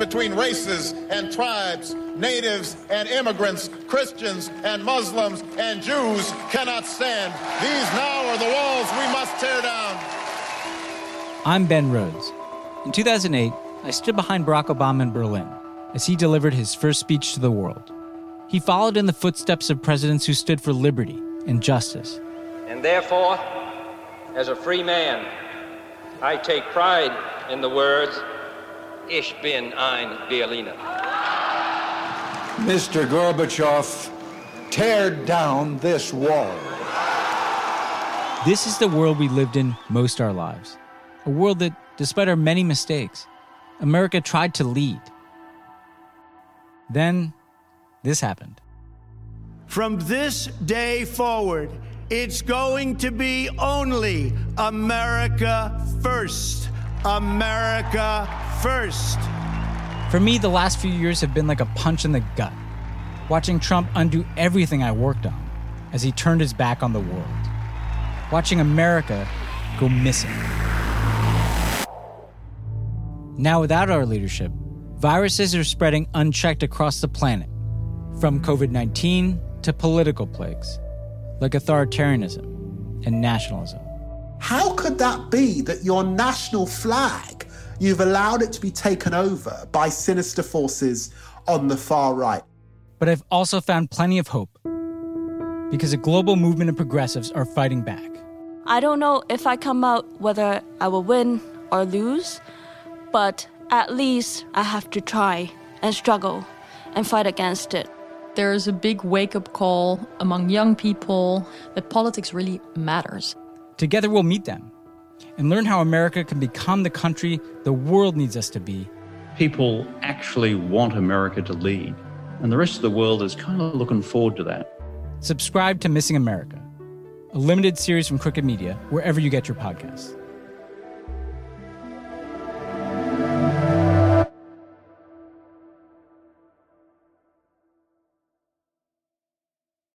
between races and tribes, natives and immigrants, Christians and Muslims and Jews cannot stand. These now are the walls we must tear down. I'm Ben Rhodes. In 2008, I stood behind Barack Obama in Berlin as he delivered his first speech to the world. He followed in the footsteps of presidents who stood for liberty and justice. And therefore, as a free man, I take pride in the words, Ich bin ein Berliner. Mr. Gorbachev, tear down this wall. This is the world we lived in most our lives. A world that, despite our many mistakes, America tried to lead. Then, this happened. From this day forward, it's going to be only America first. America first. For me, the last few years have been like a punch in the gut, watching Trump undo everything I worked on as he turned his back on the world, watching America go missing. Now, without our leadership, viruses are spreading unchecked across the planet, from COVID 19 to political plagues like authoritarianism and nationalism. How could that be that your national flag, you've allowed it to be taken over by sinister forces on the far right? But I've also found plenty of hope because a global movement of progressives are fighting back. I don't know if I come out whether I will win or lose, but at least I have to try and struggle and fight against it. There's a big wake up call among young people that politics really matters. Together, we'll meet them and learn how America can become the country the world needs us to be. People actually want America to lead, and the rest of the world is kind of looking forward to that. Subscribe to Missing America, a limited series from Crooked Media, wherever you get your podcasts.